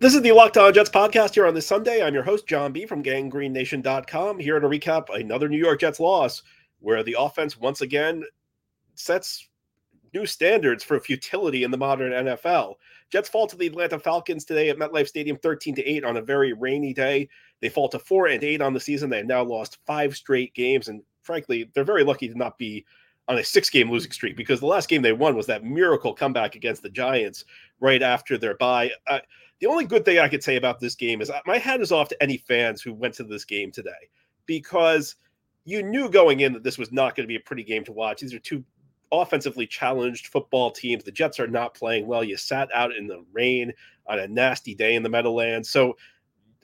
This is the Locked On Jets podcast here on this Sunday. I'm your host, John B. from GangGreenNation.com, here to recap another New York Jets loss where the offense once again sets new standards for futility in the modern NFL. Jets fall to the Atlanta Falcons today at MetLife Stadium 13 to 8 on a very rainy day. They fall to 4 and 8 on the season. They have now lost five straight games and frankly, they're very lucky to not be on a six game losing streak because the last game they won was that miracle comeback against the Giants right after their bye. The only good thing I could say about this game is uh, my hat is off to any fans who went to this game today because you knew going in that this was not going to be a pretty game to watch. These are two offensively challenged football teams. The Jets are not playing well. You sat out in the rain on a nasty day in the Meadowlands. So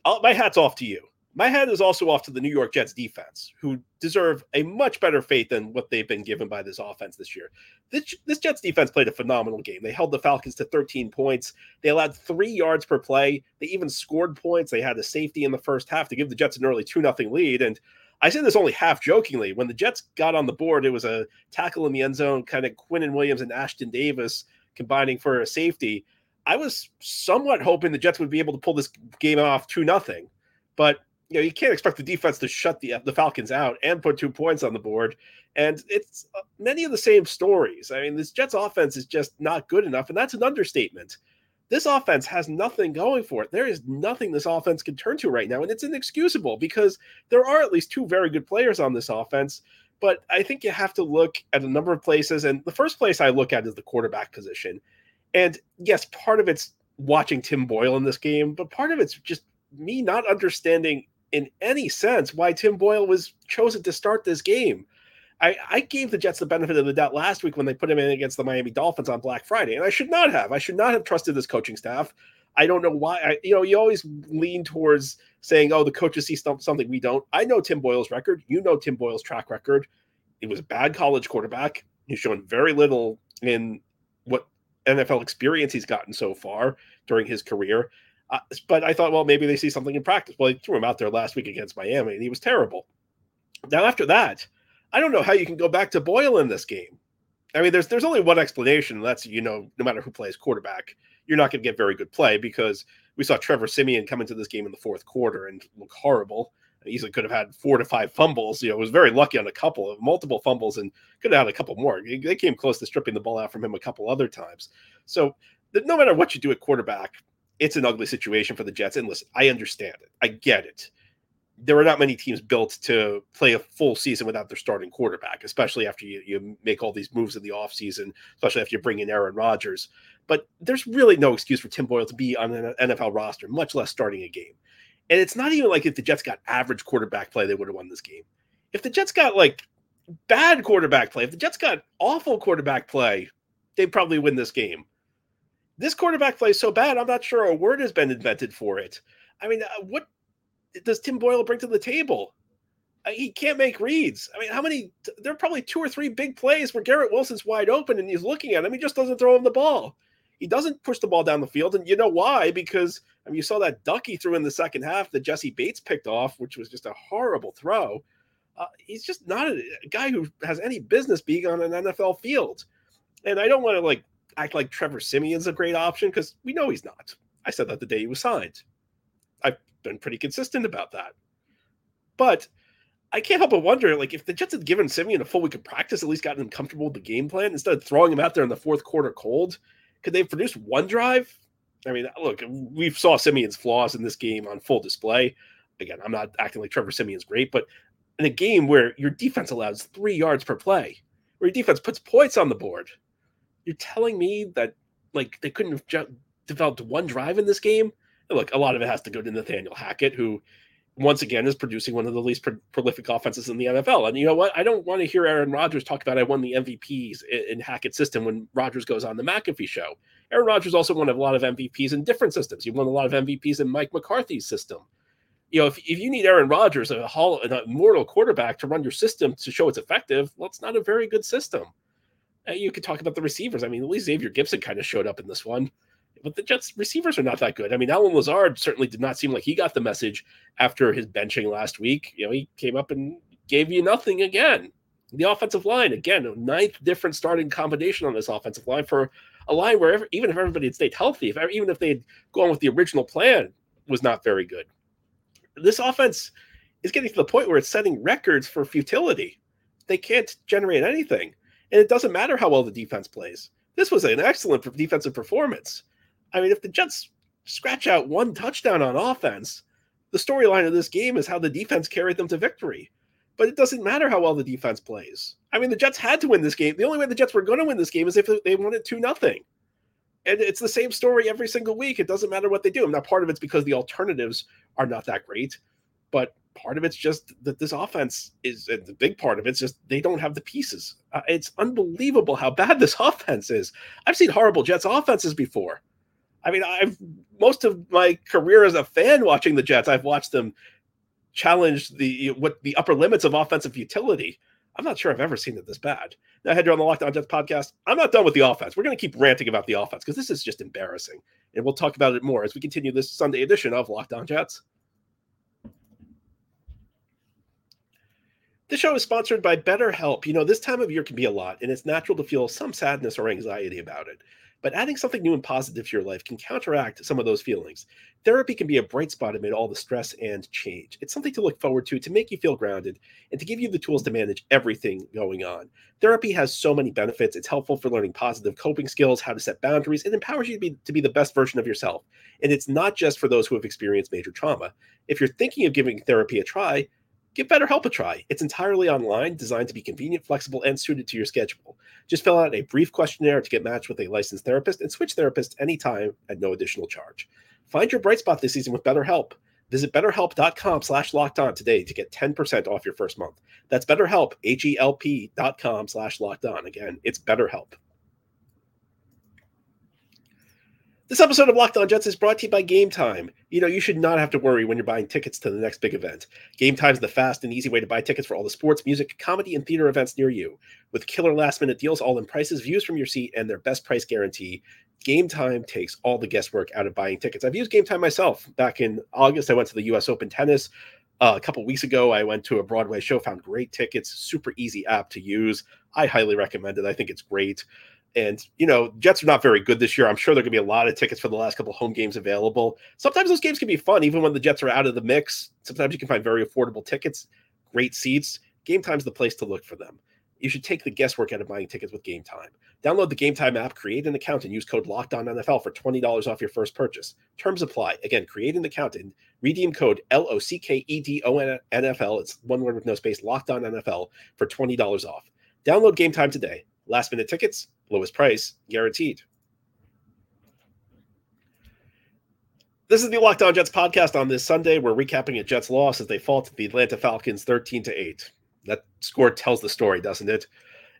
I'll, my hat's off to you my head is also off to the New York Jets defense, who deserve a much better fate than what they've been given by this offense this year. This, this, Jets defense played a phenomenal game. They held the Falcons to 13 points. They allowed three yards per play. They even scored points. They had a safety in the first half to give the Jets an early 2 0 lead. And I say this only half jokingly. When the Jets got on the board, it was a tackle in the end zone, kind of Quinnen Williams and Ashtyn Davis combining for a safety. I was somewhat hoping the Jets would be able to pull this game off 2 0. But you know you can't expect the defense to shut the the Falcons out and put two points on the board. And it's uh, many of the same stories. I mean, this Jets offense is just not good enough, and that's an understatement. This offense has nothing going for it. There is nothing this offense can turn to right now, and it's inexcusable because there are at least two very good players on this offense. But I think you have to look at a number of places, and the first place I look at is the quarterback position. And yes, part of it's watching Tim Boyle in this game, but part of it's just me not understanding in any sense why Tim Boyle was chosen to start this game. I, I, gave the Jets the benefit of the doubt last week when they put him in against the Miami Dolphins on Black Friday, and I should not have. I should not have trusted this coaching staff. I don't know why. I, you know, you always lean towards saying, "Oh, the coaches see something we don't." I know Tim Boyle's record. You know Tim Boyle's track record. He was a bad college quarterback. He's shown very little in what NFL experience he's gotten so far during his career. Uh, but I thought, well, maybe they see something in practice. Well, he threw him out there last week against Miami, and he was terrible. Now, after that, I don't know how you can go back to Boyle in this game. I mean, there's there's only one explanation. That's you know, no matter who plays quarterback, you're not going to get very good play because we saw Trevor Siemian come into this game in the fourth quarter and look horrible. easily could have had four to five fumbles. You know, was very lucky on a couple of multiple fumbles and could have had a couple more. They came close to stripping the ball out from him a couple other times. So no matter what you do at quarterback, it's an ugly situation for the Jets. And listen, I understand it. I get it. There are not many teams built to play a full season without their starting quarterback, especially after you, you make all these moves in the offseason, especially after you bring in Aaron Rodgers. But there's really no excuse for Tim Boyle to be on an NFL roster, much less starting a game. And it's not even like if the Jets got average quarterback play, they would have won this game. If the Jets got like bad quarterback play, if the Jets got awful quarterback play, they'd probably win this game this quarterback plays so bad, I'm not sure a word has been invented for it. I mean, uh, what does Tim Boyle bring to the table? Uh, he can't make reads. I mean, how many? There are probably two or three big plays where Garrett Wilson's wide open and he's looking at him. He just doesn't throw him the ball. He doesn't push the ball down the field, and you know why? Because I mean, you saw that duck he threw in the second half that Jessie Bates picked off, which was just a horrible throw. Uh, he's just not a, a guy who has any business being on an NFL field. And I don't want to like act like Trevor Siemian's a great option because we know he's not. I said that the day he was signed. I've been pretty consistent about that. But I can't help but wonder, like, if the Jets had given Siemian a full week of practice, at least gotten him comfortable with the game plan instead of throwing him out there in the fourth quarter cold, could they have produced one drive? I mean, look, we saw Siemian's flaws in this game on full display. Again, I'm not acting like Trevor Siemian's great, but in a game where your defense allows three yards per play, where your defense puts points on the board, you're telling me that like they couldn't have developed one drive in this game? look, a lot of it has to go to Nathaniel Hackett, who once again is producing one of the least pro- prolific offenses in the NFL. And you know what? I don't want to hear Aaron Rodgers talk about I won the MVPs in, in Hackett's system when Rodgers goes on the McAfee show. Aaron Rodgers also won a lot of MVPs in different systems. He won a lot of MVPs in Mike McCarthy's system. You know, if, if you need Aaron Rodgers, a, hall, immortal quarterback to run your system to show it's effective, well, it's not a very good system. Uh, you could talk about the receivers. I mean, at least Xavier Gipson kind of showed up in this one, but the Jets receivers are not that good. I mean, Allen Lazard certainly did not seem like he got the message after his benching last week. You know, he came up and gave you nothing again. The offensive line, again, ninth different starting combination on this offensive line for a line where even if everybody had stayed healthy, if even if they had gone with the original plan, was not very good. This offense is getting to the point where it's setting records for futility. They can't generate anything, and it doesn't matter how well the defense plays. This was an excellent defensive performance. I mean, if the Jets scratch out one touchdown on offense, the storyline of this game is how the defense carried them to victory. But it doesn't matter how well the defense plays. I mean, the Jets had to win this game. The only way the Jets were going to win this game is if they won it 2 nothing. And it's the same story every single week. It doesn't matter what they do. Now, part of it's because the alternatives are not that great, but part of it's just that this offense is the big part of it's just they don't have the pieces. Uh, it's unbelievable how bad this offense is. I've seen horrible Jets offenses before. I mean, I've most of my career as a fan watching the Jets, I've watched them challenge the what the upper limits of offensive utility. I'm not sure I've ever seen it this bad. Now, head on the Locked On Jets podcast. I'm not done with the offense. We're going to keep ranting about the offense because this is just embarrassing. And we'll talk about it more as we continue this Sunday edition of Locked On Jets. This show is sponsored by BetterHelp. You know, this time of year can be a lot, and it's natural to feel some sadness or anxiety about it. But adding something new and positive to your life can counteract some of those feelings. Therapy can be a bright spot amid all the stress and change. It's something to look forward to, to make you feel grounded, and to give you the tools to manage everything going on. Therapy has so many benefits. It's helpful for learning positive coping skills, how to set boundaries. It empowers you to be, to be the best version of yourself. And it's not just for those who have experienced major trauma. If you're thinking of giving therapy a try, Give BetterHelp a try. It's entirely online, designed to be convenient, flexible, and suited to your schedule. Just fill out a brief questionnaire to get matched with a licensed therapist and switch therapists anytime at no additional charge. Find your bright spot this season with BetterHelp. Visit betterhelp.com slash locked on today to get 10% off your first month. That's betterhelp, H-E-L-P dot com slash locked on. Again, it's BetterHelp. This episode of Locked On Jets is brought to you by Gametime. You know, you should not have to worry when you're buying tickets to the next big event. Gametime is the fast and easy way to buy tickets for all the sports, music, comedy, and theater events near you. With killer last minute deals, all in prices, views from your seat, and their best price guarantee, Gametime takes all the guesswork out of buying tickets. I've used Gametime myself. Back in August, I went to the US Open Tennis. Uh, a couple weeks ago, I went to a Broadway show, found great tickets, super easy app to use. I highly recommend it. I think it's great. And you know, Jets are not very good this year. I'm sure there are going to be a lot of tickets for the last couple home games available. Sometimes those games can be fun, even when the Jets are out of the mix. Sometimes you can find very affordable tickets, great seats. Gametime's the place to look for them. You should take the guesswork out of buying tickets with Gametime. Download the Gametime app, create an account, and use code Locked On NFL for twenty dollars off your first purchase. Terms apply. Again, create an account and redeem code L O C K E D O N F L. It's one word with no space. Locked On NFL for twenty dollars off. Download Gametime today. Last minute tickets, lowest price guaranteed. This is the Locked On Jets podcast on this Sunday. We're recapping a Jets loss as they fall to the Atlanta Falcons 13 to 8. That score tells the story, doesn't it?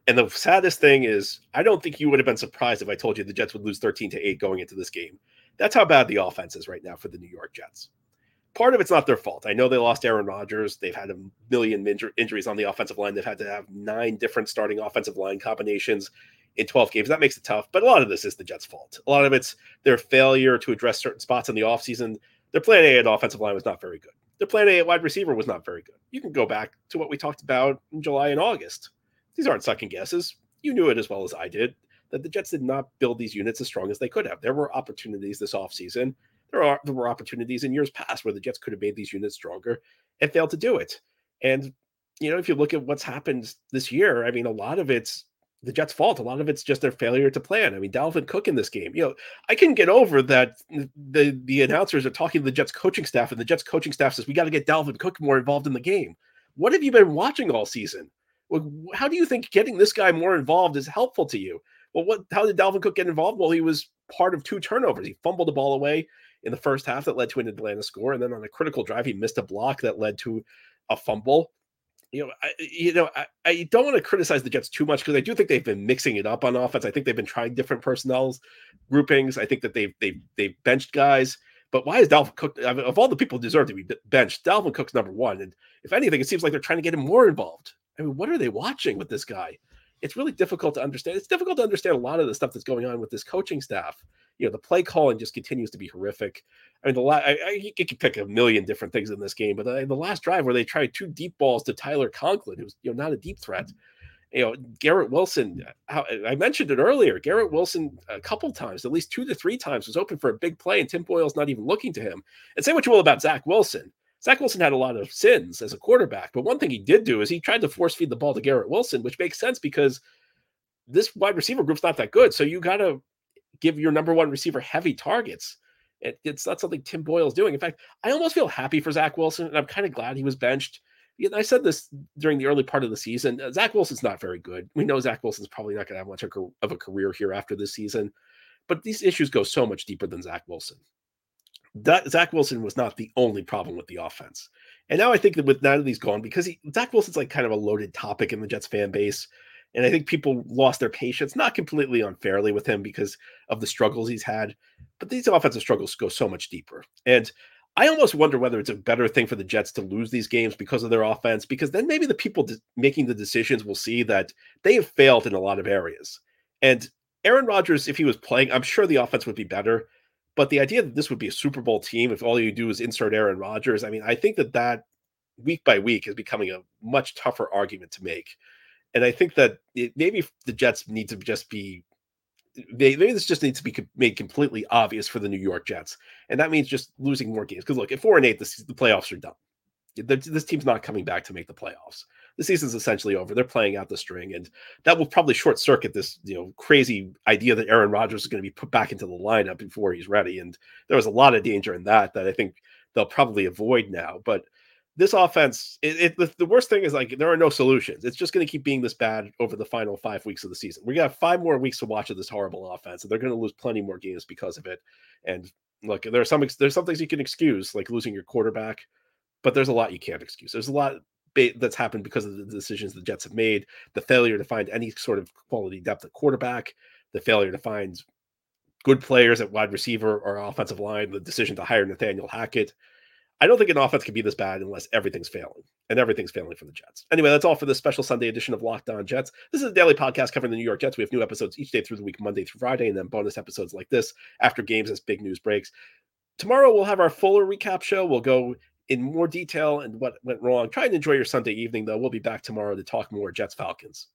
And the saddest thing is, I don't think you would have been surprised if I told you the Jets would lose 13 to 8 going into this game. That's how bad the offense is right now for the New York Jets part of it's not their fault. I know they lost Aaron Rodgers. They've had a million injur- injuries on the offensive line. They've had to have nine different starting offensive line combinations in 12 games. That makes it tough. But a lot of this is the Jets' fault. A lot of it's their failure to address certain spots in the offseason. Their plan A at offensive line was not very good. Their plan A at wide receiver was not very good. You can go back to what we talked about in July and August. These aren't second guesses. You knew it as well as I did that the Jets did not build these units as strong as they could have. There were opportunities this offseason there are there were opportunities in years past where the Jets could have made these units stronger and failed to do it. And you know, if you look at what's happened this year, I mean, a lot of it's the Jets' fault. A lot of it's just their failure to plan. I mean, Dalvin Cook in this game. You know, I can get over that the the announcers are talking to the Jets coaching staff, and the Jets coaching staff says we got to get Dalvin Cook more involved in the game. What have you been watching all season? How do you think getting this guy more involved is helpful to you? Well, what? How did Dalvin Cook get involved? Well, he was part of two turnovers. He fumbled the ball away in the first half that led to an Atlanta score, and then on a critical drive, he missed a block that led to a fumble. You know, I, you know, I, I don't want to criticize the Jets too much because I do think they've been mixing it up on offense. I think they've been trying different personnel groupings. I think that they've they've they've benched guys. But why is Dalvin Cook of all the people deserve to be benched? Dalvin Cook's number one, and if anything, it seems like they're trying to get him more involved. I mean, what are they watching with this guy? It's really difficult to understand. It's difficult to understand a lot of the stuff that's going on with this coaching staff you know the play calling just continues to be horrific. I mean, the last I, I you could pick a million different things in this game, but uh, the, the, last drive where they tried two deep balls to Tyler Conklin, who's you know not a deep threat, you know, Garrett Wilson, uh, how, I mentioned it earlier. Garrett Wilson, a couple times, at least two to three times, was open for a big play, and Tim Boyle's not even looking to him. And say what you will about Zach Wilson. Zach Wilson had a lot of sins as a quarterback, but one thing he did do is he tried to force feed the ball to Garrett Wilson, which makes sense because this wide receiver group's not that good. So you got to give your number one receiver heavy targets. It, it's not something Tim Boyle's doing. In fact, I almost feel happy for Zach Wilson, and I'm kind of glad he was benched I said this during the early part of the season. Uh, Zach Wilson's not very good. We know Zach Wilson's probably not going to have much of a career here after this season, but these issues go so much deeper than Zach Wilson. That, Zach Wilson was not the only problem with the offense. And now I think that with none of he's gone, because he, Zach Wilson's like kind of a loaded topic in the Jets fan base. And I think people lost their patience, not completely unfairly with him because of the struggles he's had. But these offensive struggles go so much deeper. And I almost wonder whether it's a better thing for the Jets to lose these games because of their offense, because then maybe the people making the decisions will see that they have failed in a lot of areas. And Aaron Rodgers, if he was playing, I'm sure the offense would be better. But the idea that this would be a Super Bowl team, if all you do is insert Aaron Rodgers, I mean, I think that that week by week is becoming a much tougher argument to make. And I think that it, maybe the Jets need to just be they, maybe this just needs to be made completely obvious for the New York Jets, and that means just losing more games. Because look, at four and eight, this, the playoffs are done. This team's not coming back to make the playoffs. The season's essentially over. They're playing out the string, and that will probably short circuit this, you know, crazy idea that Aaron Rodgers is going to be put back into the lineup before he's ready. And there was a lot of danger in that that I think they'll probably avoid now. But this offense, it, it the, the, worst thing is like there are no solutions. It's just going to keep being this bad over the final five weeks of the season. We got five more weeks to watch of this horrible offense, and they're going to lose plenty more games because of it. And look, there are some there's some things you can excuse, like losing your quarterback, but there's a lot you can't excuse. There's a lot that's happened because of the decisions the Jets have made, the failure to find any sort of quality depth at quarterback, the failure to find good players at wide receiver or offensive line, the decision to hire Nathaniel Hackett I don't think an offense can be this bad unless everything's failing, and everything's failing for the Jets. Anyway, that's all for this special Sunday edition of Locked On Jets. This is a daily podcast covering the New York Jets. We have new episodes each day through the week, Monday through Friday, and then bonus episodes like this after games as big news breaks. Tomorrow we'll have our fuller recap show. We'll go in more detail and what went wrong. Try and enjoy your Sunday evening, though. We'll be back tomorrow to talk more Jets Falcons.